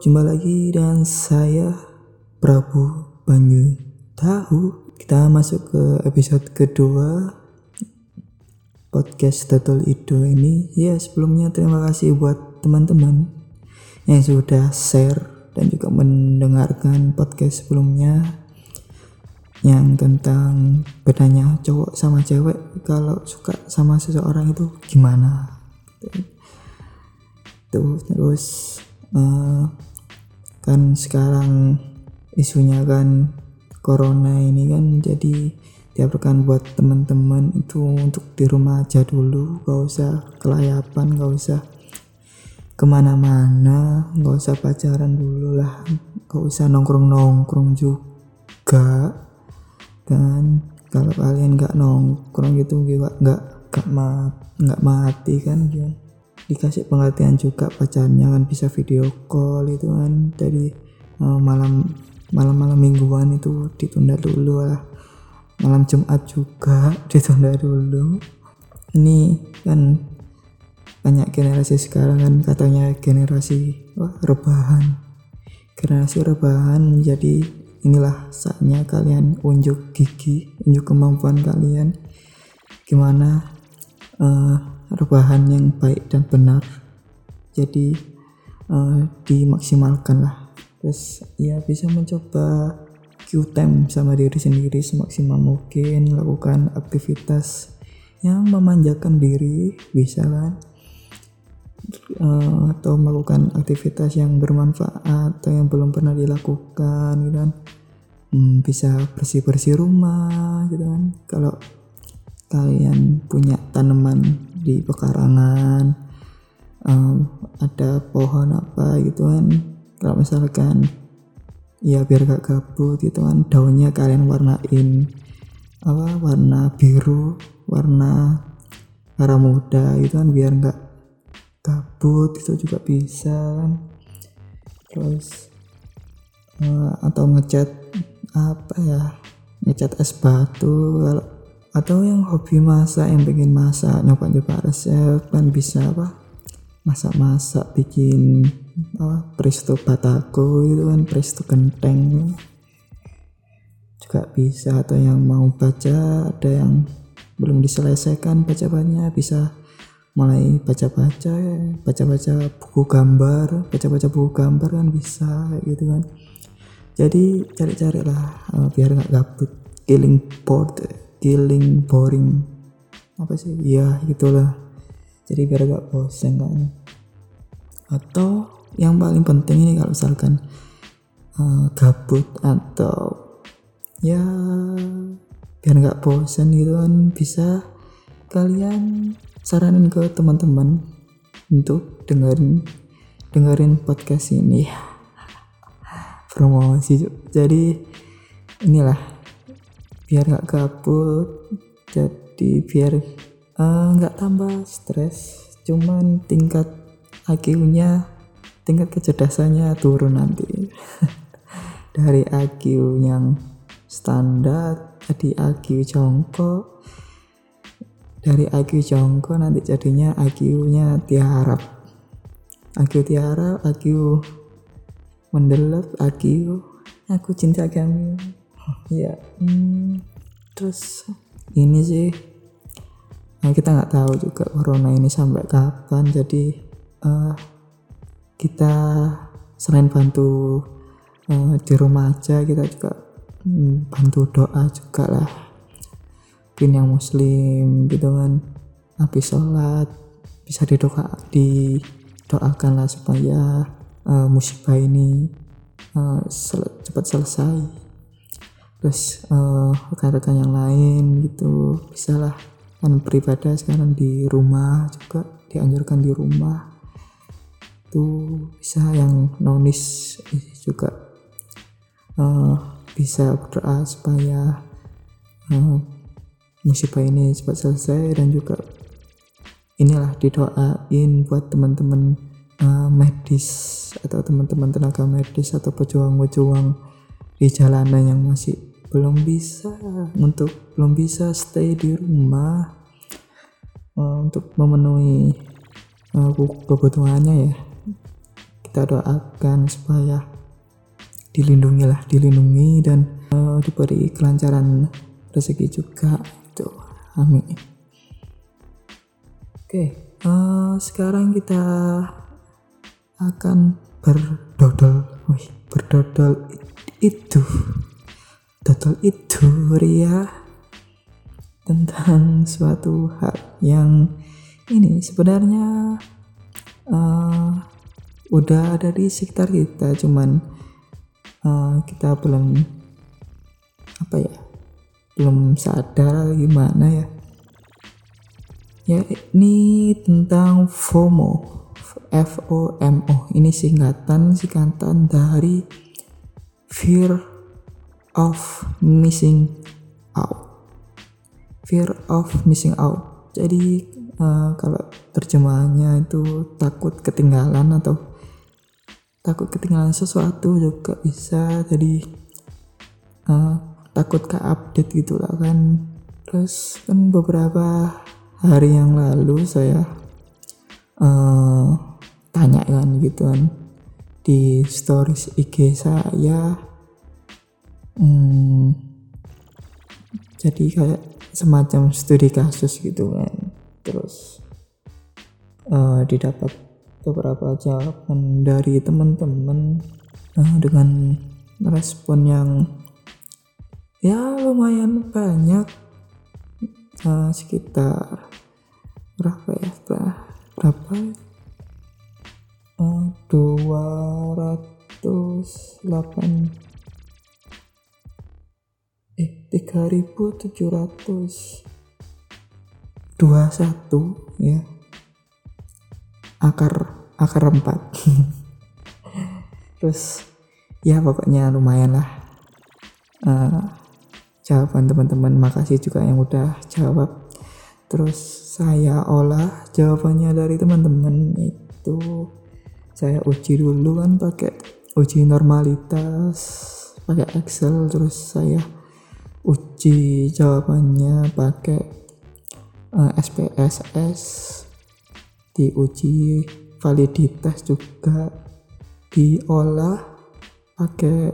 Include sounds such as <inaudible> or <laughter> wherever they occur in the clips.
Jumpa lagi dan saya Prabu Banyu Tahu. Kita masuk ke episode kedua podcast Total Ido ini. Ya sebelumnya terima kasih buat teman-teman yang sudah share dan juga mendengarkan podcast sebelumnya yang tentang bedanya cowok sama cewek kalau suka sama seseorang itu gimana tuh terus uh, kan sekarang isunya kan corona ini kan jadi diharapkan buat teman-teman itu untuk di rumah aja dulu. Gak usah kelayapan gak usah ke mana-mana gak usah pacaran dulu lah. Gak usah nongkrong-nongkrong juga. Kan kalau kalian gak nongkrong gitu gak gak gak, ma mati kan ya dikasih pengertian juga pacarnya kan bisa video call itu kan. Dari uh, malam malam-malam mingguan itu ditunda dulu lah. Malam Jumat juga <laughs> ditunda dulu. Ini kan banyak generasi sekarang kan katanya generasi wah, rebahan. Generasi rebahan jadi inilah saatnya kalian unjuk gigi unjuk kemampuan kalian. Gimana uh, rebahan yang baik dan benar. Jadi uh, dimaksimalkan lah. Terus ya bisa mencoba Q-time sama diri sendiri semaksimal mungkin lakukan aktivitas yang memanjakan diri bisa kan? Uh, atau melakukan aktivitas yang bermanfaat atau yang belum pernah dilakukan gitu kan? Hmm, bisa bersih bersih rumah gitu kan? Kalau kalian punya tanaman di pekarangan um, ada pohon apa gitu kan. Kalau misalkan ya biar gak gabut gitu kan daunnya kalian warnain apa warna biru warna merah muda gitu kan biar nggak gabut itu juga bisa kan. Terus uh, atau ngecat apa ya ngecat es batu kalau atau yang hobi masak yang pengen masak nyoba-nyoba resep kan bisa apa masak-masak bikin apa presto batako itu kan presto kenteng juga bisa atau yang mau baca ada yang belum diselesaikan baca-bacanya bisa mulai baca-baca baca-baca buku gambar baca-baca buku gambar kan bisa gitu kan. Jadi cari-cari lah uh, biar nggak gabut killing board killing boring. Apa sih? Ya itulah jadi biar gak bosan kan atau yang paling penting ini kalau misalkan uh, gabut atau ya biar gak bosan gitu kan bisa kalian saranin ke teman-teman untuk dengerin dengerin podcast ini. <laughs> Promosi jadi inilah biar nggak gabut jadi biar eh, nggak uh, tambah stres. Cuman tingkat IQ-nya tingkat kecerdasannya turun nanti. <laughs> Dari IQ yang standar jadi IQ jongkok. Dari IQ jongkok nanti jadinya IQ-nya tiarap. IQ tiarap IQ mendelep IQ aku cinta kamu ya hmm, terus ini sih nah kita nggak tahu juga corona ini sampai kapan jadi uh, kita selain bantu uh, di rumah aja kita juga um, bantu doa juga lah. Mungkin yang muslim gitu kan habis sholat bisa didoa didoakan lah supaya uh, musibah ini uh, sel cepat selesai terus uh, rekan-rekan yang lain gitu bisa lah kan beribadah sekarang di rumah juga dianjurkan di rumah. Itu bisa yang nonis juga. Uh, bisa berdoa supaya uh, musibah ini cepat selesai dan juga inilah didoain buat teman-teman uh, medis atau teman-teman tenaga medis atau pejuang-pejuang di jalanan yang masih belum bisa untuk belum bisa stay di rumah uh, untuk memenuhi uh, kebutuhannya ya. Kita doakan supaya dilindungi lah dilindungi dan uh, diberi kelancaran rezeki juga itu amin. Oke sekarang kita akan berdodol. Wih berdodol itu dodol itu ria tentang suatu hal yang ini sebenarnya uh, udah ada di sekitar kita cuman uh, kita belum apa ya belum sadar gimana ya. Ya ini tentang FOMO FOMO ini singkatan singkatan dari fear of missing out. Fear of missing out. Jadi uh, kalau terjemahannya itu takut ketinggalan atau takut ketinggalan sesuatu juga bisa. Jadi uh, takut ke update gitu lah kan. Terus kan beberapa hari yang lalu saya uh, tanya kan gitu kan di stories IG saya hmm, jadi kayak semacam studi kasus gitu kan. Terus uh, didapat beberapa jawaban dari teman-teman uh, dengan respon yang ya lumayan banyak. Uh, sekitar berapa ya? Berapa? Uh, dua ratus delapan eh tiga ribu tujuh ratus dua satu ya. Akar akar empat. <laughs> Terus ya pokoknya lumayan lah. Uh, jawaban teman-teman makasih juga yang udah jawab. Terus saya olah jawabannya dari teman-teman itu saya uji dulu kan pakai uji normalitas pakai Excel terus saya uji jawabannya pakai uh, eh, SPSS diuji validitas juga. Diolah pakai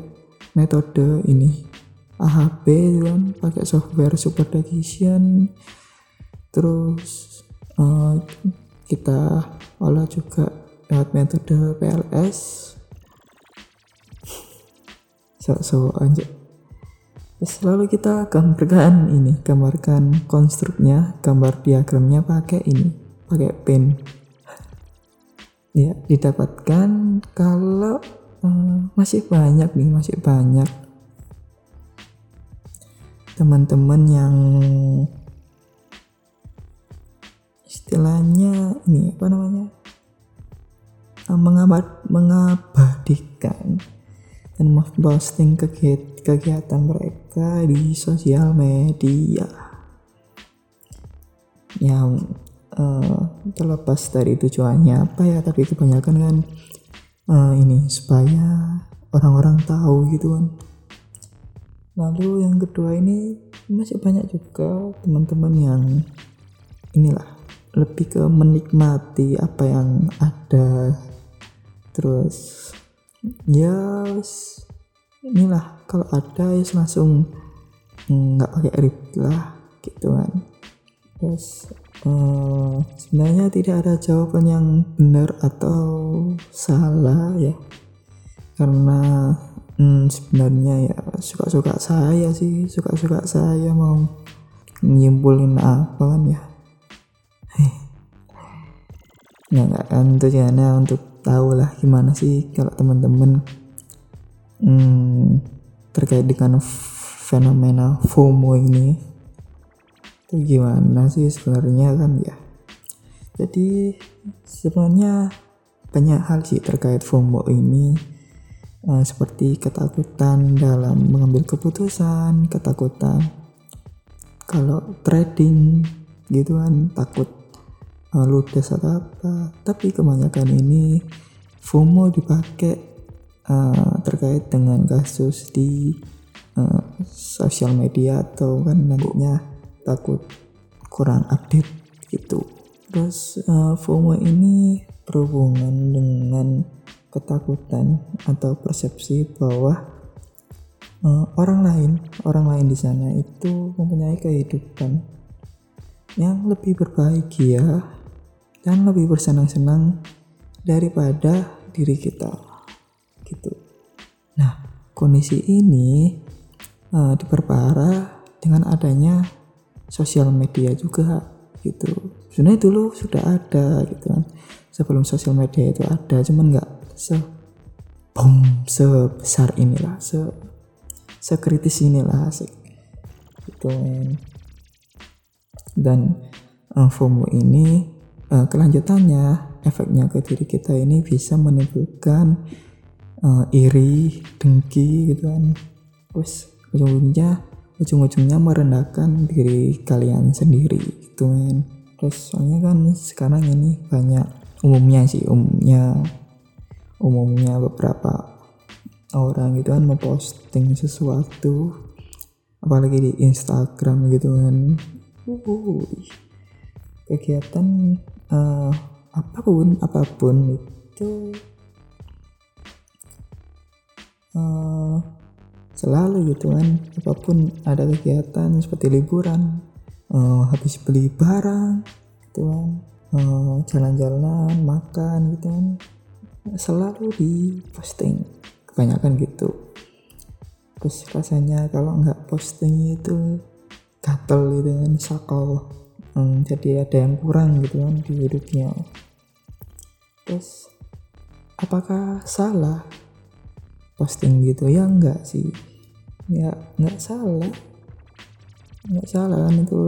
metode ini. AHP kan pakai software super edition terus uh, kita olah juga lewat metode PLS so so Terus lalu kita gambarkan ini gambarkan konstruknya gambar diagramnya pakai ini pakai pen. Ya didapatkan kalau uh, masih banyak nih masih banyak. Teman-teman yang istilahnya ini apa namanya? Mengabad, mengabadikan dan memposting kegiatan, mereka di sosial media. Yang uh, terlepas dari tujuannya apa ya tapi kebanyakan kan uh, ini supaya orang-orang tahu gitu kan. Lalu yang kedua ini masih banyak juga teman-teman yang inilah lebih ke menikmati apa yang ada. Terus ya inilah kalau ada ya langsung nggak pakai rib lah gitu kan. Terus uh, sebenarnya tidak ada jawaban yang benar atau salah ya. Karena hmm, sebenarnya ya suka-suka saya sih suka-suka saya mau nyimpulin apa kan ya. <laughs> Nggak kan tujuannya untuk tahu lah gimana sih kalau teman-teman hmm, terkait dengan fenomena FOMO ini itu gimana sih sebenarnya kan ya? Jadi sebenarnya banyak hal sih terkait FOMO ini. Uh, seperti ketakutan dalam mengambil keputusan, ketakutan kalau trading gitu kan takut uh, ludes atau apa. Tapi kebanyakan ini FOMO dipakai uh, terkait dengan kasus di uh, sosial media atau kan nantinya takut kurang update gitu. Terus uh, FOMO ini berhubungan dengan ketakutan atau persepsi bahwa uh, orang lain orang lain di sana itu mempunyai kehidupan yang lebih berbahagia dan lebih bersenang-senang daripada diri kita gitu. Nah kondisi ini uh, diperparah dengan adanya sosial media juga gitu. Sebenarnya dulu sudah ada gitu kan. Sebelum sosial media itu ada cuman nggak se boom sebesar inilah se sekritis inilah se gitu dan uh, FOMO ini uh, kelanjutannya efeknya ke diri kita ini bisa menimbulkan uh, iri dengki gitu kan. Terus ujung-ujungnya ujung-ujungnya merendahkan diri kalian sendiri gitu men. Terus soalnya kan sekarang ini banyak umumnya sih umumnya umumnya beberapa orang gitu kan memposting sesuatu apalagi di Instagram gitu kan. Uh, kegiatan uh, apa pun apa pun itu uh, selalu gitu kan apa pun ada kegiatan seperti liburan uh, habis beli barang gitu kan uh, jalan-jalan makan gitu kan selalu di posting kebanyakan gitu. Terus rasanya kalau nggak posting itu gatel gitu kan sakau hmm, jadi ada yang kurang gitu kan di hidupnya. Terus apakah salah? Posting gitu. Ya enggak sih. Ya enggak salah. Enggak salah kan itu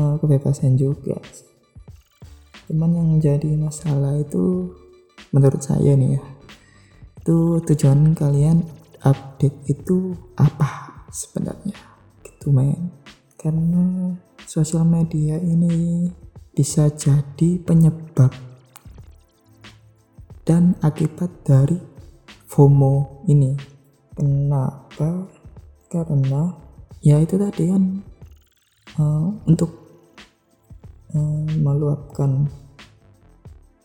uh, kebebasan juga. Cuman yang jadi masalah itu menurut saya nih ya itu tujuan kalian update itu apa sebenarnya? Gitu main karena sosial media ini bisa jadi penyebab dan akibat dari FOMO ini. Kenapa? Karena ya itu tadi kan uh, untuk uh, meluapkan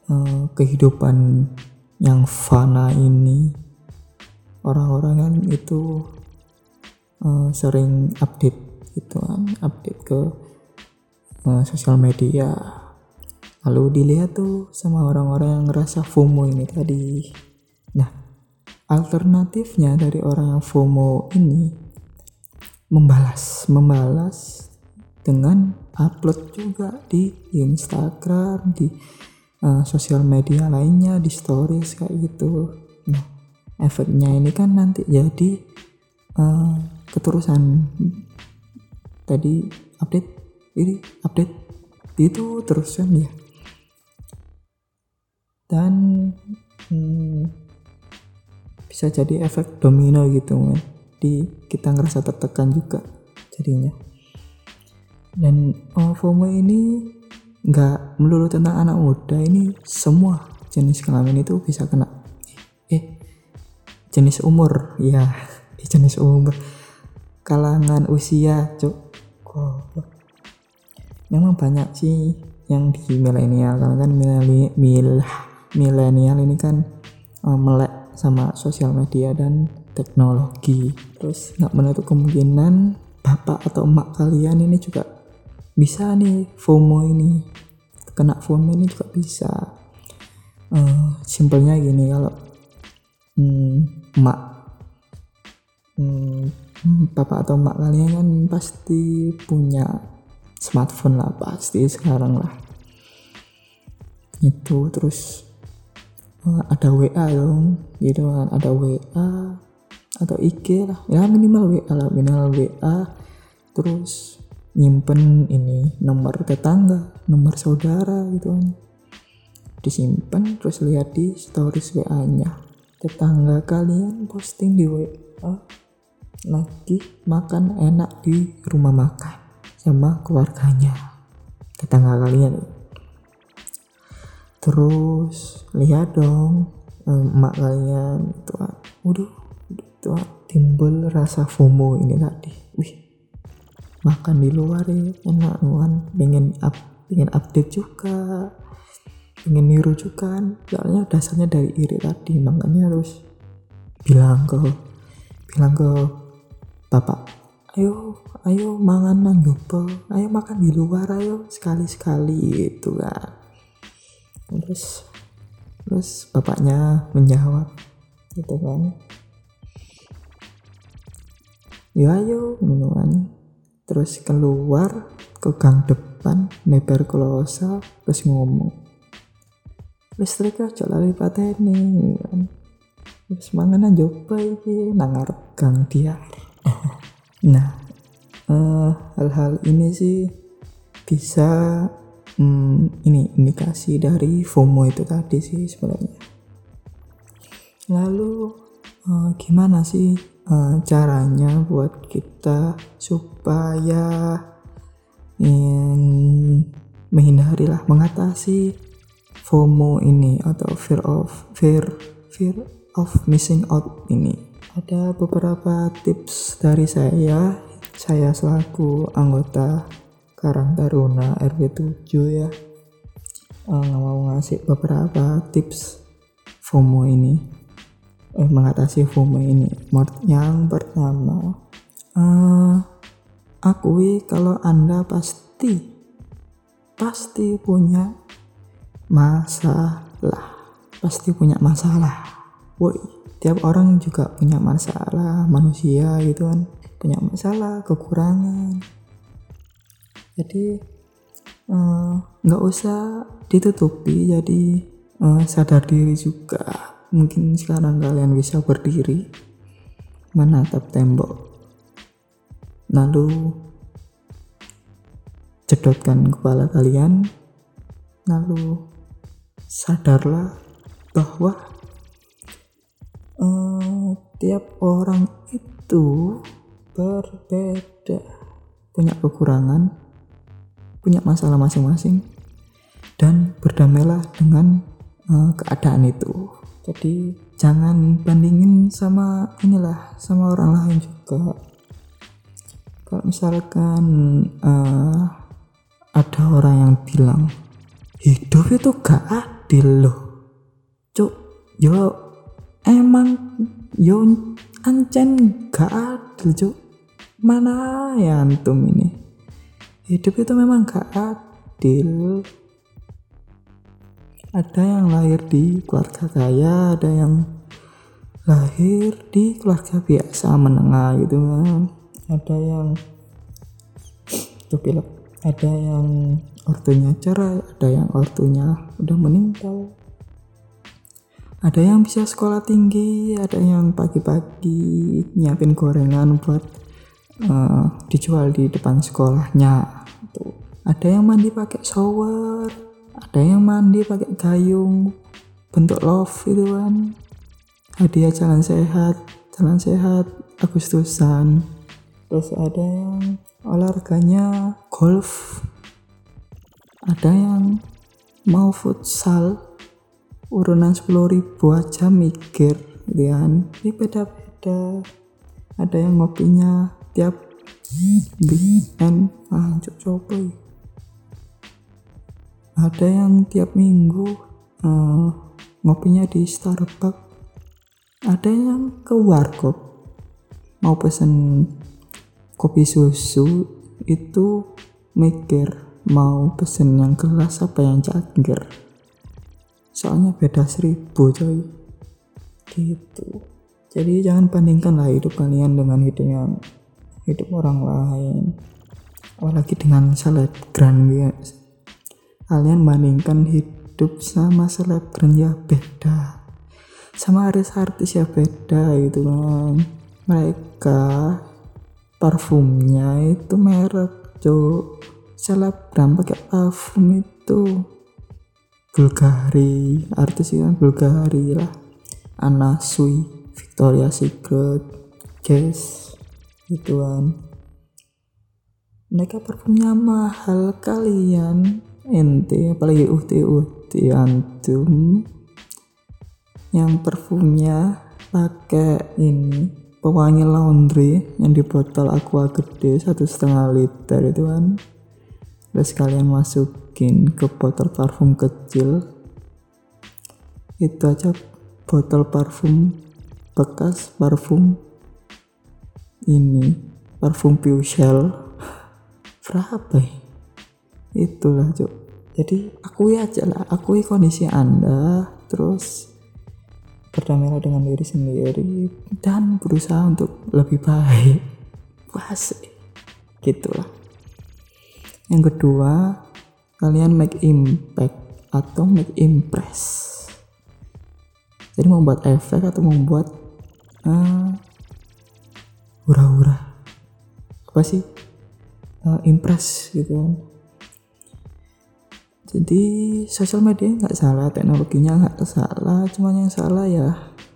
uh, kehidupan yang fana ini orang-orang kan itu uh, sering update gitu kan update ke sosial media. Lalu dilihat tuh sama orang-orang yang ngerasa FOMO ini tadi. Nah alternatifnya dari orang yang FOMO ini membalas membalas dengan upload juga di Instagram di uh, sosial media lainnya di stories kayak gitu. Nah efeknya ini kan nanti jadi uh, keterusan. Tadi update ini update. Itu terus kan ya. Dan hmm, bisa jadi efek domino gitu kan di kita ngerasa tertekan juga jadinya. Dan oh, FOMO ini nggak melulu tentang anak muda ini semua jenis kelamin itu bisa kena. Eh jenis umur. Ya <laughs> jenis umur. Kalangan usia cuk. Oh. Memang banyak sih yang di milenial karena kan milenial ini kan uh, melek sama sosial media dan teknologi. Terus nggak menutup kemungkinan bapak atau emak kalian ini juga bisa nih FOMO ini. Kena FOMO ini juga bisa. Uh, simpelnya gini kalau hmm, emak hmm, bapak atau emak kalian kan pasti punya smartphone lah pasti sekarang lah. Itu terus Oh, ada WA dong. Gitu kan ada WA atau IG lah. Ya minimal WA lah minimal WA terus nyimpen ini nomor tetangga nomor saudara gitu kan. Disimpan terus lihat di stories WA nya tetangga kalian posting di WA lagi makan enak di rumah makan sama keluarganya tetangga kalian. Terus lihat dong emak kalian tuh waduh tuh timbul rasa FOMO ini tadi. Wih makan di luar ya enak kan? Pengen up pengen update juga pengen niru juga kan? Soalnya dasarnya dari iri tadi makanya harus bilang ke bilang ke bapak ayo ayo mangan nang jopo ayo makan di luar ayo sekali sekali gitu kan. Terus terus bapaknya menjawab gitu kan. Ya ayo gitu kan. Terus keluar ke gang depan neber klosa terus ngomong listrik aja lali pateni gitu kan. Terus mangan coba iki nang gang dia <laughs> nah eh, hal-hal ini sih bisa hmm, ini indikasi dari FOMO itu tadi sih sebenarnya. Lalu eh, gimana sih eh, caranya buat kita supaya yang menghindari lah mengatasi FOMO ini atau fear of fear fear of missing out ini ada beberapa tips dari saya. Saya selaku anggota Karang Taruna RW7 ya. Uh, mau ngasih beberapa tips FOMO ini. Eh mengatasi FOMO ini. Yang pertama uh, akui kalau Anda pasti pasti punya masalah. Pasti punya masalah. Woi, tiap orang juga punya masalah, manusia gitu kan. Punya masalah, kekurangan. Jadi eh, nggak uh, usah ditutupi, jadi uh, sadar diri juga. Mungkin sekarang kalian bisa berdiri menatap tembok lalu cedotkan kepala kalian lalu sadarlah bahwa uh, tiap orang itu berbeda. Punya kekurangan punya masalah masing-masing dan berdamailah dengan uh, keadaan itu. Jadi jangan bandingin sama inilah sama orang lain juga. Kalau misalkan uh, ada orang yang bilang hidup itu gak adil loh. Cuk yo emang yo ancen gak adil cuk. Mana ya antum ini? Hidup itu memang gak adil. Ada yang lahir di keluarga kaya ada yang lahir di keluarga biasa menengah gitu kan. Ada yang ada yang ortunya cerai ada yang ortunya udah meninggal ada yang bisa sekolah tinggi ada yang pagi-pagi nyiapin gorengan buat uh, dijual di depan sekolahnya tuh ada yang mandi pakai shower ada yang mandi pakai gayung bentuk love itu kan. Hadiah jalan sehat jalan sehat Agustusan. Terus ada yang olahraganya golf. Ada yang mau futsal urunan 10 ribu aja mikir gitu kan ini beda-beda. Ada yang ngopinya tiap weekend. Ah coba ada yang tiap minggu uh, ngopinya di Starbucks. Ada yang ke warkop. Mau pesen kopi susu itu mikir mau pesen yang kelas apa yang cangkir soalnya beda seribu coy. Gitu. Jadi jangan bandingkan lah hidup kalian dengan hidup yang hidup orang lain. Apalagi dengan selebgram ya. Kalian bandingkan hidup sama selebgram ya beda. Sama artis-artis ya beda gitu kan. Mereka parfumnya itu merek cuk. Selebgram pakai parfum itu Bulgari artis kan Bulgari lah Anna Sui Victoria Secret Guess gitu kan mereka parfumnya mahal kalian. Ente apalagi uhti uhti antum. Yang parfumnya pakai ini pewangi laundry yang di botol aqua gede satu setengah liter itu kan terus kalian masukin ke botol parfum kecil. Itu aja botol parfum bekas parfum. Ini parfum Shell. <laughs> Berapa ya? itulah cuk. Jadi akui aja lah akui kondisi anda terus berdamailah dengan diri sendiri dan berusaha untuk lebih baik. <laughs> Puas gitulah yang kedua kalian make impact atau make impress? Jadi membuat efek atau membuat uh, hura-hura? Apa sih? Uh, impress gitu. Jadi sosial media nggak salah teknologinya nggak salah cuma yang salah ya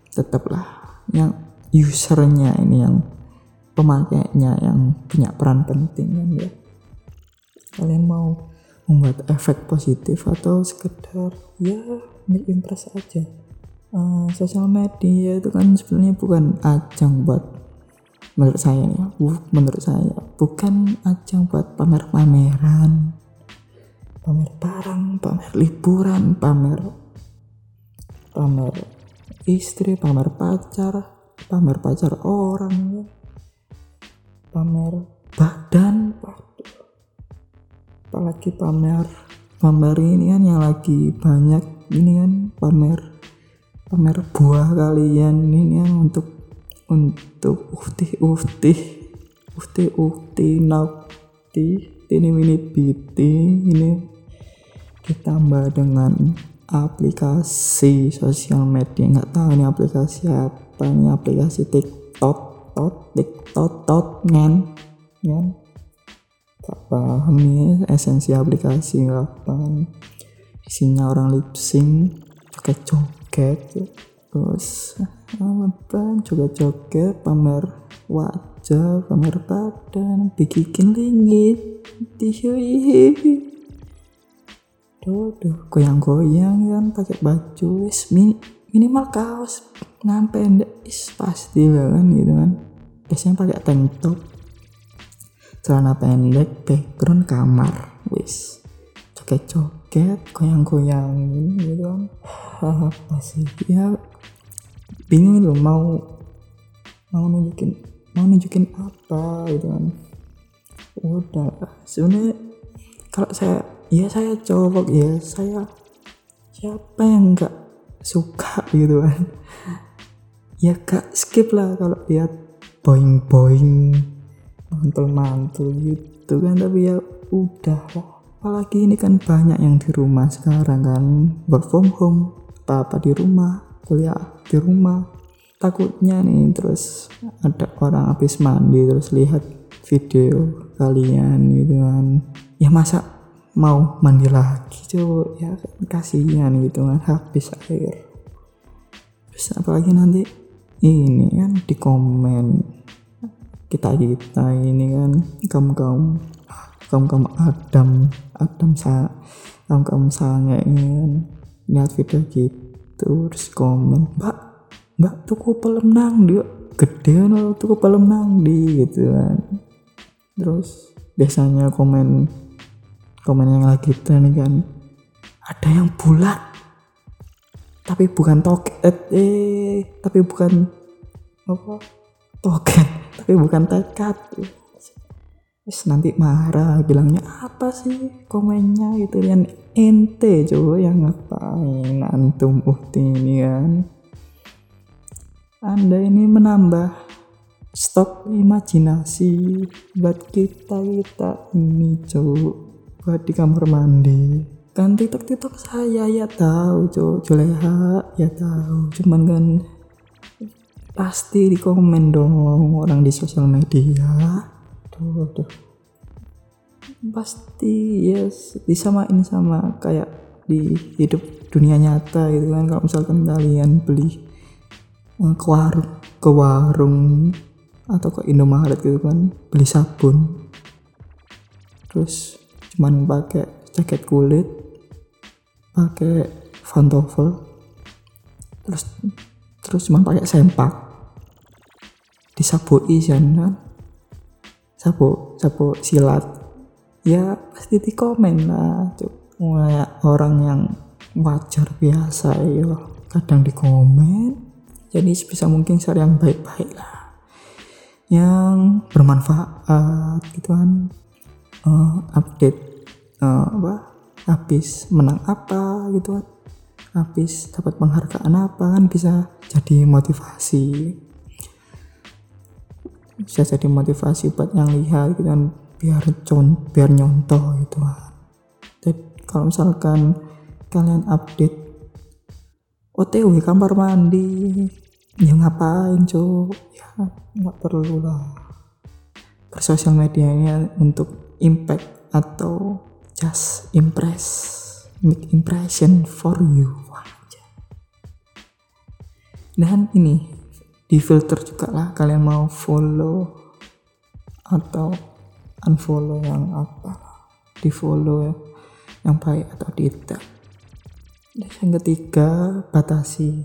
tetaplah yang usernya ini yang pemakainya yang punya peran penting kan ya. Kalian mau membuat efek positif atau sekedar ya impress aja. Uh, sosial media itu kan sebenarnya bukan ajang buat menurut saya ya menurut saya bukan ajang buat pamer-pameran pamer barang pamer liburan pamer pamer istri pamer pacar pamer pacar orang pamer badan apalagi pamer pamer ini kan yang lagi banyak ini kan pamer pamer buah kalian ini kan untuk untuk ukti ukti ukti ukti nauti ini mini biti ini ditambah dengan aplikasi sosial media. Nggak tahu ini aplikasi apa ini aplikasi TikTok tot TikTok tot ngen ngen tak paham nih esensi aplikasi apa isinya orang lip sync joget joget terus apa joget joget pamer wajah pamer badan bikin lingit tuh tuh goyang-goyang kan pakai baju is minimal kaos ngan pendek is pasti kan gitu kan. Biasanya pakai tank top celana pendek background kamar. Wis. Coket-coket goyang-goyang gitu kan. Apa sih ya bingung loh mau mau nunjukin mau nunjukin apa gitu kan. Udah sebenarnya kalau saya ya saya cowok ya saya siapa yang nggak suka gitu kan. Ya gak skip lah kalau lihat boing boing mantul mantul gitu kan tapi ya udah. Lah apalagi ini kan banyak yang di rumah sekarang kan. Work from home apa apa di rumah kuliah di rumah. Takutnya nih terus ada orang habis mandi terus lihat video kalian gitu kan. Ya masa mau mandi lagi cowok ya kasihan gitu kan habis air. Terus apalagi nanti ini kan di komen kita kita ini kan kamu kamu kamu kamu Adam Adam sa kamu kamu sange ini kan lihat video gitu terus komen mbak mbak tuku pelem nang dia gede no tuku pelem nang di gitu kan. Terus biasanya komen komen yang lagi tren kan ada yang bulat tapi bukan toket eh tapi bukan apa toket tapi bukan tekad. Terus nanti marah bilangnya apa sih komennya? Gitu. Yang ente coba yang ngapain antum ukti ini kan? Anda ini menambah stok imajinasi buat kita kita ini cowok buat di kamar mandi. Kan tiktok tiktok saya ya tahu cowok juleha ya tahu. Cuman kan pasti di komen dong orang di sosial media. Tuh tuh. Pasti yes. Disamain sama kayak di hidup dunia nyata gitu kan. Kalau misalkan kalian beli eh, ke warung ke warung atau ke Indomaret gitu kan beli sabun. Terus cuman pakai jaket kulit pakai pantofel. Terus terus cuman pakai sempak disabui kan sabu sabu silat. Ya pasti di komen lah tuh orang yang wajar biasa ya. Kadang di komen jadi sebisa mungkin share yang baik-baik lah. Yang bermanfaat gitu kan. Uh, update uh, apa? Habis menang apa gitu kan. Habis dapat penghargaan apa kan bisa jadi motivasi bisa jadi motivasi buat yang lihat gitu kan biar con biar nyontoh gitu. Kan jadi kalau misalkan kalian update OTW kamar mandi ya ngapain cuk? Ya nggak perlu lah. Bersosial medianya untuk impact atau just impress make impression for you dan ini di filter juga lah kalian mau follow atau unfollow yang apa di follow yang baik atau tidak. Dan yang ketiga batasi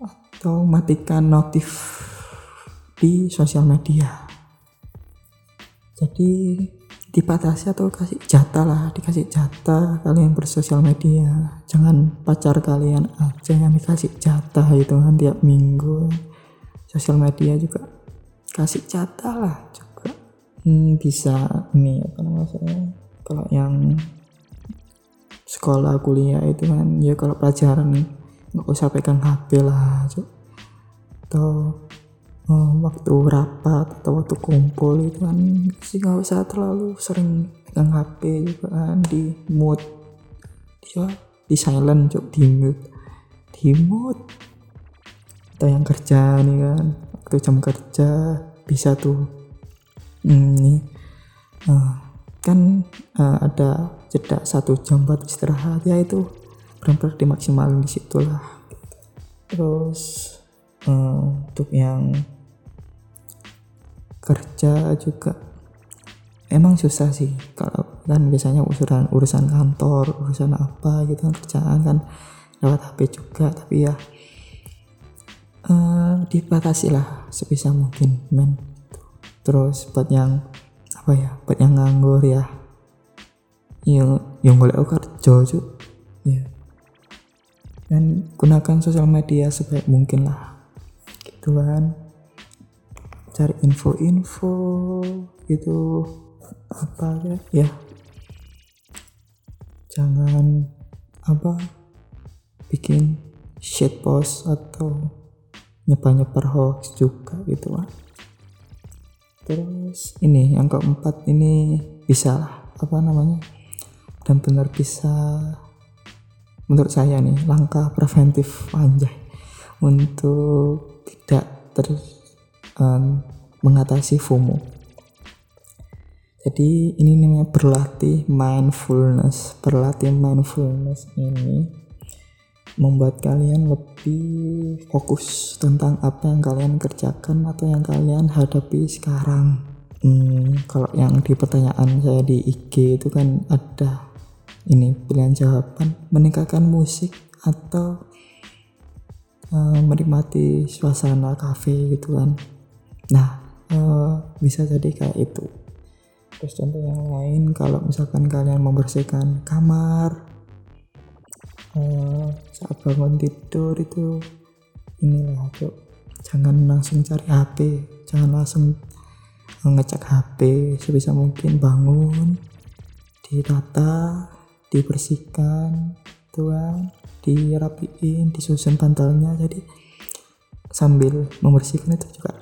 atau matikan notif di sosial media. Jadi dibatasi atau kasih jatah lah dikasih jatah kalian bersosial media. Jangan pacar kalian aja yang dikasih jatah itu kan tiap minggu sosial media juga. Kasih jatah lah juga. Hmm, bisa ini apa namanya kalau yang sekolah kuliah itu kan ya kalau pelajaran nggak usah pegang HP lah cok atau oh, waktu rapat atau waktu kumpul itu kan sih nggak usah terlalu sering pegang HP juga kan di mood dia di silent cok di mute. Di mood atau yang kerja nih kan waktu jam kerja bisa tuh. Hmm, uh, kan uh, ada jeda satu jam buat istirahat ya itu benar-benar dimaksimalin di situ lah. Terus uh, untuk yang kerja juga emang susah sih. Kalau kan biasanya urusan urusan kantor urusan apa gitu kan kerjaan kan lewat HP juga tapi ya uh, dibatasi lah sebisa mungkin men. Terus buat yang apa ya buat yang nganggur ya. Yang yang boleh kerja cuk ya dan gunakan sosial media sebaik mungkin lah. Gitu kan. Cari info-info gitu. Apa ya ya. Jangan apa bikin shit post atau nyebar-nyebar hoax juga gitu kan. Terus ini yang keempat ini bisa lah apa namanya dan benar bisa menurut saya nih langkah preventif panjang untuk tidak ter um, mengatasi FOMO. Jadi ini namanya berlatih mindfulness berlatih mindfulness ini membuat kalian lebih fokus tentang apa yang kalian kerjakan atau yang kalian hadapi sekarang. Hmm, kalau yang di pertanyaan saya di IG itu kan ada ini pilihan jawaban meningkatkan musik atau uh, menikmati suasana kafe gitu kan. Nah uh, bisa jadi kayak itu. Terus contoh yang lain kalau misalkan kalian membersihkan kamar uh, saat bangun tidur itu inilah cok jangan langsung cari HP jangan langsung ngecek HP sebisa mungkin. Bangun didata dibersihkan tuang dirapiin disusun bantalnya. Jadi sambil membersihkan itu juga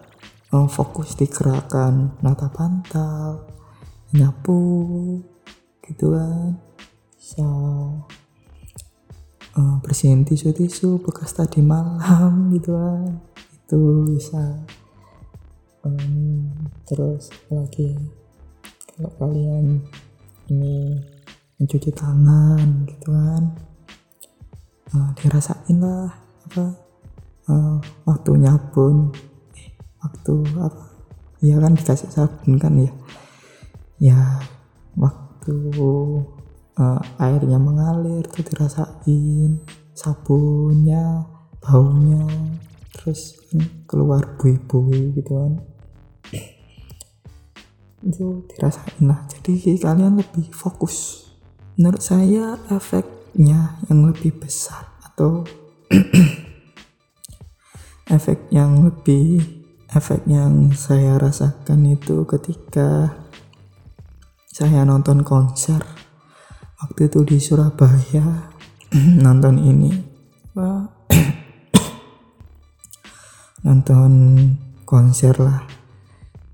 uh, fokus di gerakan nata bantal nyapu gitu kan. Bisa uh, bersihin tisu-tisu bekas tadi malam gitu kan. Itu bisa. Um, terus lagi kalau kalian ini mencuci tangan gitu kan uh, dirasain lah apa uh, waktu nyabun eh, waktu apa? Ya kan dikasih sabun kan ya. Ya waktu uh, airnya mengalir tuh dirasain sabunnya baunya terus keluar bui-bui gitu kan. <clears throat> Itu dirasain lah. Jadi kalian lebih fokus. Menurut saya efeknya yang lebih besar atau <clears throat> efek yang lebih efek yang saya rasakan itu ketika saya nonton konser waktu itu di Surabaya <clears throat> nonton ini <clears throat> nonton konser lah.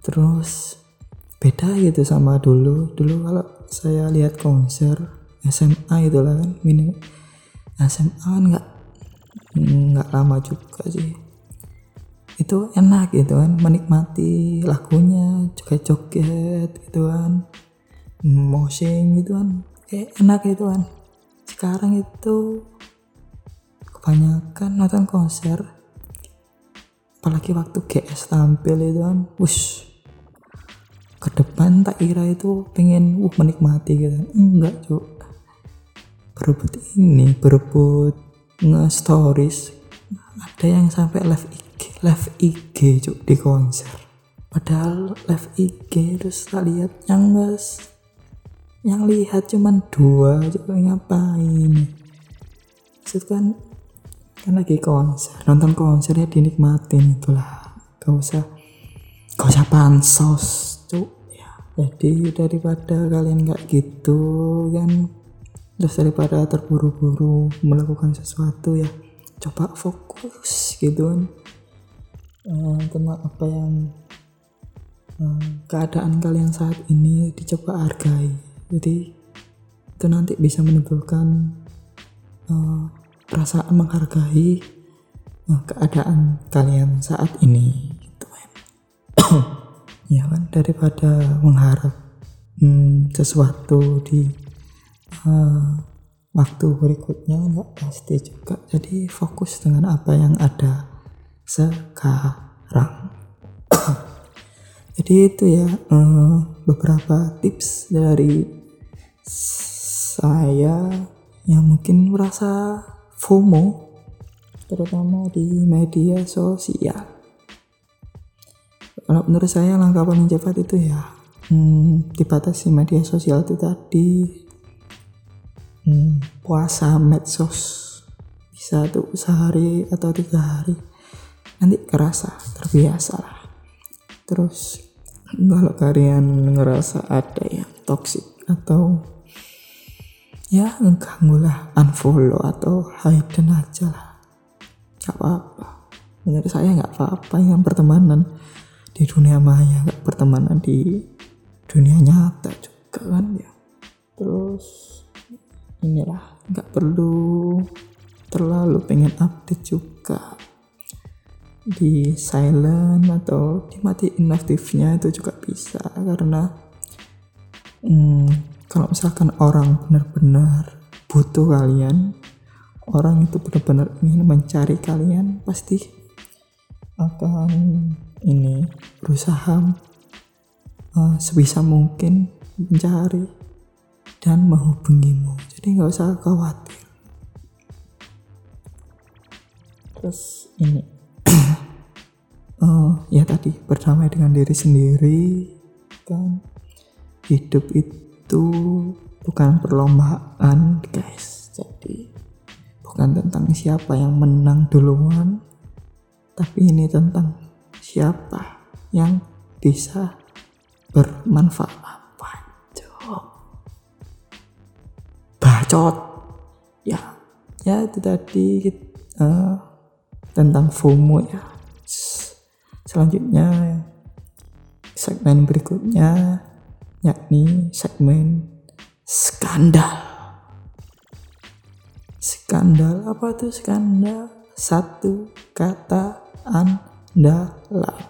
Terus beda gitu sama dulu. Dulu kalau saya lihat konser SMA itu lah kan mini SMA kan nggak nggak lama juga sih. Itu enak gitu kan menikmati lagunya juga joget gitu kan moshing gitu kan kayak enak gitu kan. Sekarang itu kebanyakan nonton konser apalagi waktu GS tampil itu kan wush. Ke depan tak kira itu pengen uh menikmati gitu. Enggak cuk. Berebut ini berebut nge-stories. Ada yang sampai live IG live IG cuk di konser. Padahal live IG terus tak lihat yang yang lihat cuman dua coba ngapain? Maksud kan kan lagi konser. Nonton konser ya dinikmatin itulah. Gak usah gak usah pansos cuk. Ya jadi daripada kalian gak gitu kan. Terus daripada terburu-buru melakukan sesuatu ya coba fokus gitu kan. Uh, tentang apa yang uh, keadaan kalian saat ini dicoba hargai jadi itu nanti bisa menimbulkan uh, perasaan menghargai uh, keadaan kalian saat ini gitu <coughs> ya kan? Daripada mengharap hmm, sesuatu di uh, waktu berikutnya nggak pasti juga. Jadi fokus dengan apa yang ada sekarang. <coughs> Jadi itu ya beberapa tips dari saya yang mungkin merasa FOMO terutama di media sosial. Kalau menurut saya langkah paling cepat itu ya hmm, dibatasi media sosial itu tadi. Hmm, puasa medsos. Bisa tuh sehari atau tiga hari. Nanti kerasa terbiasa lah. Terus kalau kalian ngerasa ada yang toxic atau ya mengganggu lah. Unfollow atau hide aja lah. Gak apa-apa. Menurut saya nggak apa-apa yang pertemanan di dunia maya gak pertemanan di dunia nyata juga kan ya. Terus inilah nggak perlu terlalu pengen update juga. Di silent atau dimatiin notifnya itu juga bisa karena hmm, kalau misalkan orang benar-benar butuh kalian orang itu benar-benar ingin mencari kalian pasti akan ini berusaha uh, sebisa mungkin mencari dan menghubungimu. Jadi nggak usah khawatir. Terus ini. Uh, <clears throat> ya tadi berdamai dengan diri sendiri kan? Hidup itu itu bukan perlombaan guys. Jadi bukan tentang siapa yang menang duluan tapi ini tentang siapa yang bisa bermanfaat. Bacot. Bacot. Ya ya itu tadi uh, tentang FOMO ya. Selanjutnya segmen berikutnya yakni segmen skandal. Skandal apa tuh skandal? Satu kata andalan.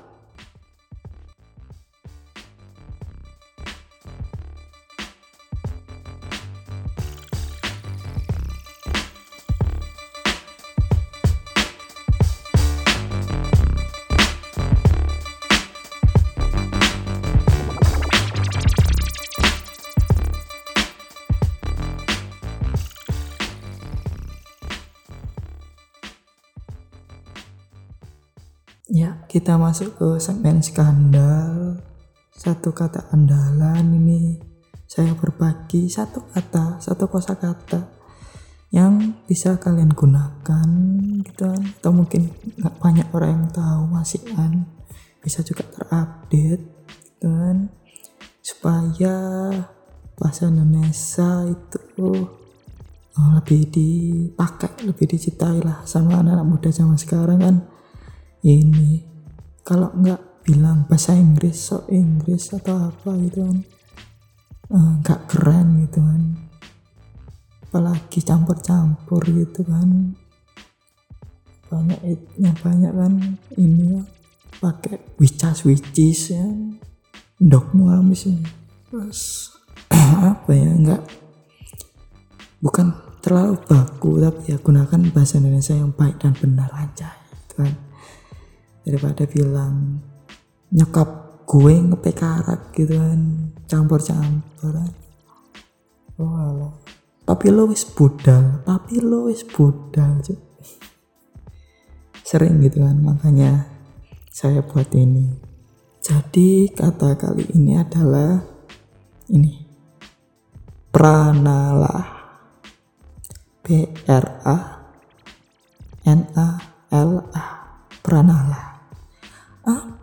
Kita masuk ke segmen skandal. Satu kata andalan ini saya berbagi satu kata, satu kosa kata yang bisa kalian gunakan gitu kan. Atau mungkin nggak banyak orang yang tahu masih kan. Bisa juga terupdate gitu kan. Supaya bahasa Indonesia itu oh, lebih dipakai lebih dicintai lah sama anak-anak muda zaman sekarang kan. Ini kalau nggak bilang bahasa Inggris so Inggris atau apa gitu kan. Eh, nggak uh, keren gitu kan. Apalagi campur-campur gitu kan. Banyak yang banyak kan ini ya pakai wicas wicis ya. Dok muamis ya terus <clears throat> apa ya enggak bukan terlalu baku tapi ya gunakan bahasa Indonesia yang baik dan benar aja gitu kan daripada bilang nyokap gue ngepekarak gitu kan. Campur-campur oh tapi lo wis budal tapi lo wis budal cuy sering gitu kan makanya saya buat ini. Jadi kata kali ini adalah ini. Pranala P R A N A L A. Pranala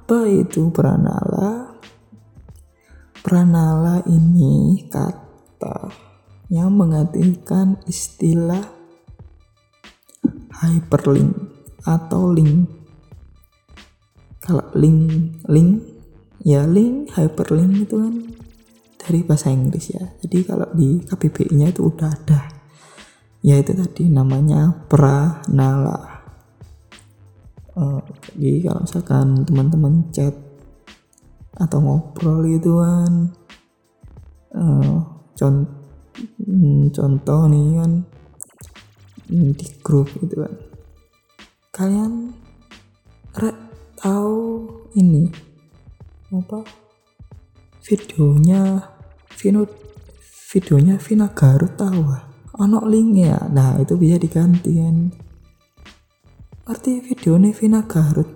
apa itu pranala pranala ini kata yang mengartikan istilah hyperlink atau link. Kalau link link ya link hyperlink itu kan dari bahasa Inggris ya. Jadi kalau di KBBI-nya itu udah ada. Ya itu tadi namanya pranala. Uh, jadi kalau misalkan teman-teman chat atau ngobrol gitu kan contoh hmm, contoh nih kan hmm, di grup gitu kan. Kalian tahu ini apa videonya Vino videonya Vina Garut tahu ah ono linknya nah itu bisa diganti kan arti videonya Vina Garut?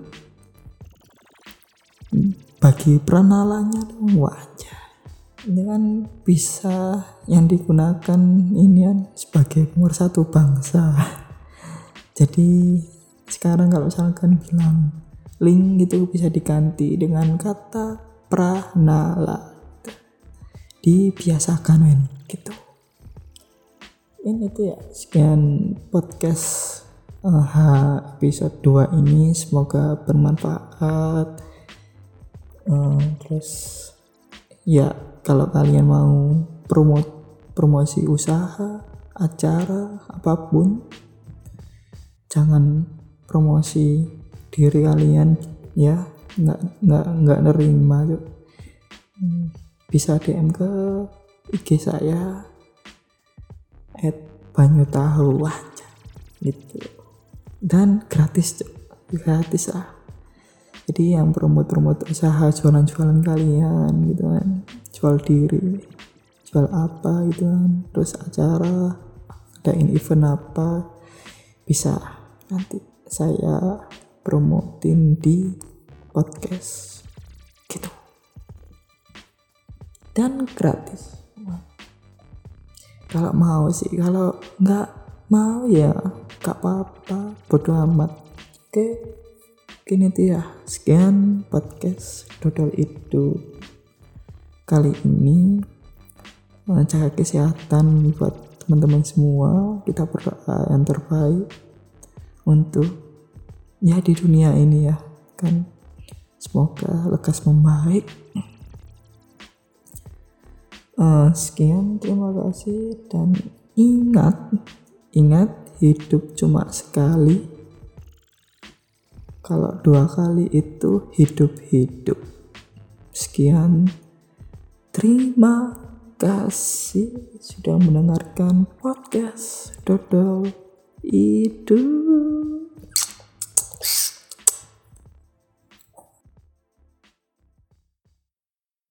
Bagi pranalanya dong wajah ini kan bisa yang digunakan ini kan sebagai satu bangsa. Jadi sekarang kalau misalkan bilang link itu bisa diganti dengan kata pranala. Dibiasakan men gitu. Ini tuh ya sekian podcast uh, episode 2 ini semoga bermanfaat. Uh, terus ya kalau kalian mau promo promosi usaha acara apa pun jangan promosi diri kalian ya. Nggak nggak nggak nerima tuh bisa DM ke IG saya at banyu tahu aja gitu dan gratis gratis ah jadi yang promote-promote usaha jualan-jualan kalian gitu kan. Jual diri jual apa gitu kan. Terus acara adain event apa bisa nanti saya promotin di podcast. Gitu. Dan gratis. Kalau mau sih kalau nggak mau ya gak apa-apa bodo amat. Oke tuh ya. Sekian podcast dodol itu kali ini menjaga kesehatan buat teman-teman semua. Kita berdoa yang terbaik untuk ya di dunia ini ya kan. Semoga lekas membaik. Uh, sekian terima kasih dan ingat ingat hidup cuma sekali. Kalau dua kali itu hidup-hidup. Sekian. Terima kasih sudah mendengarkan podcast Dodol Hidup.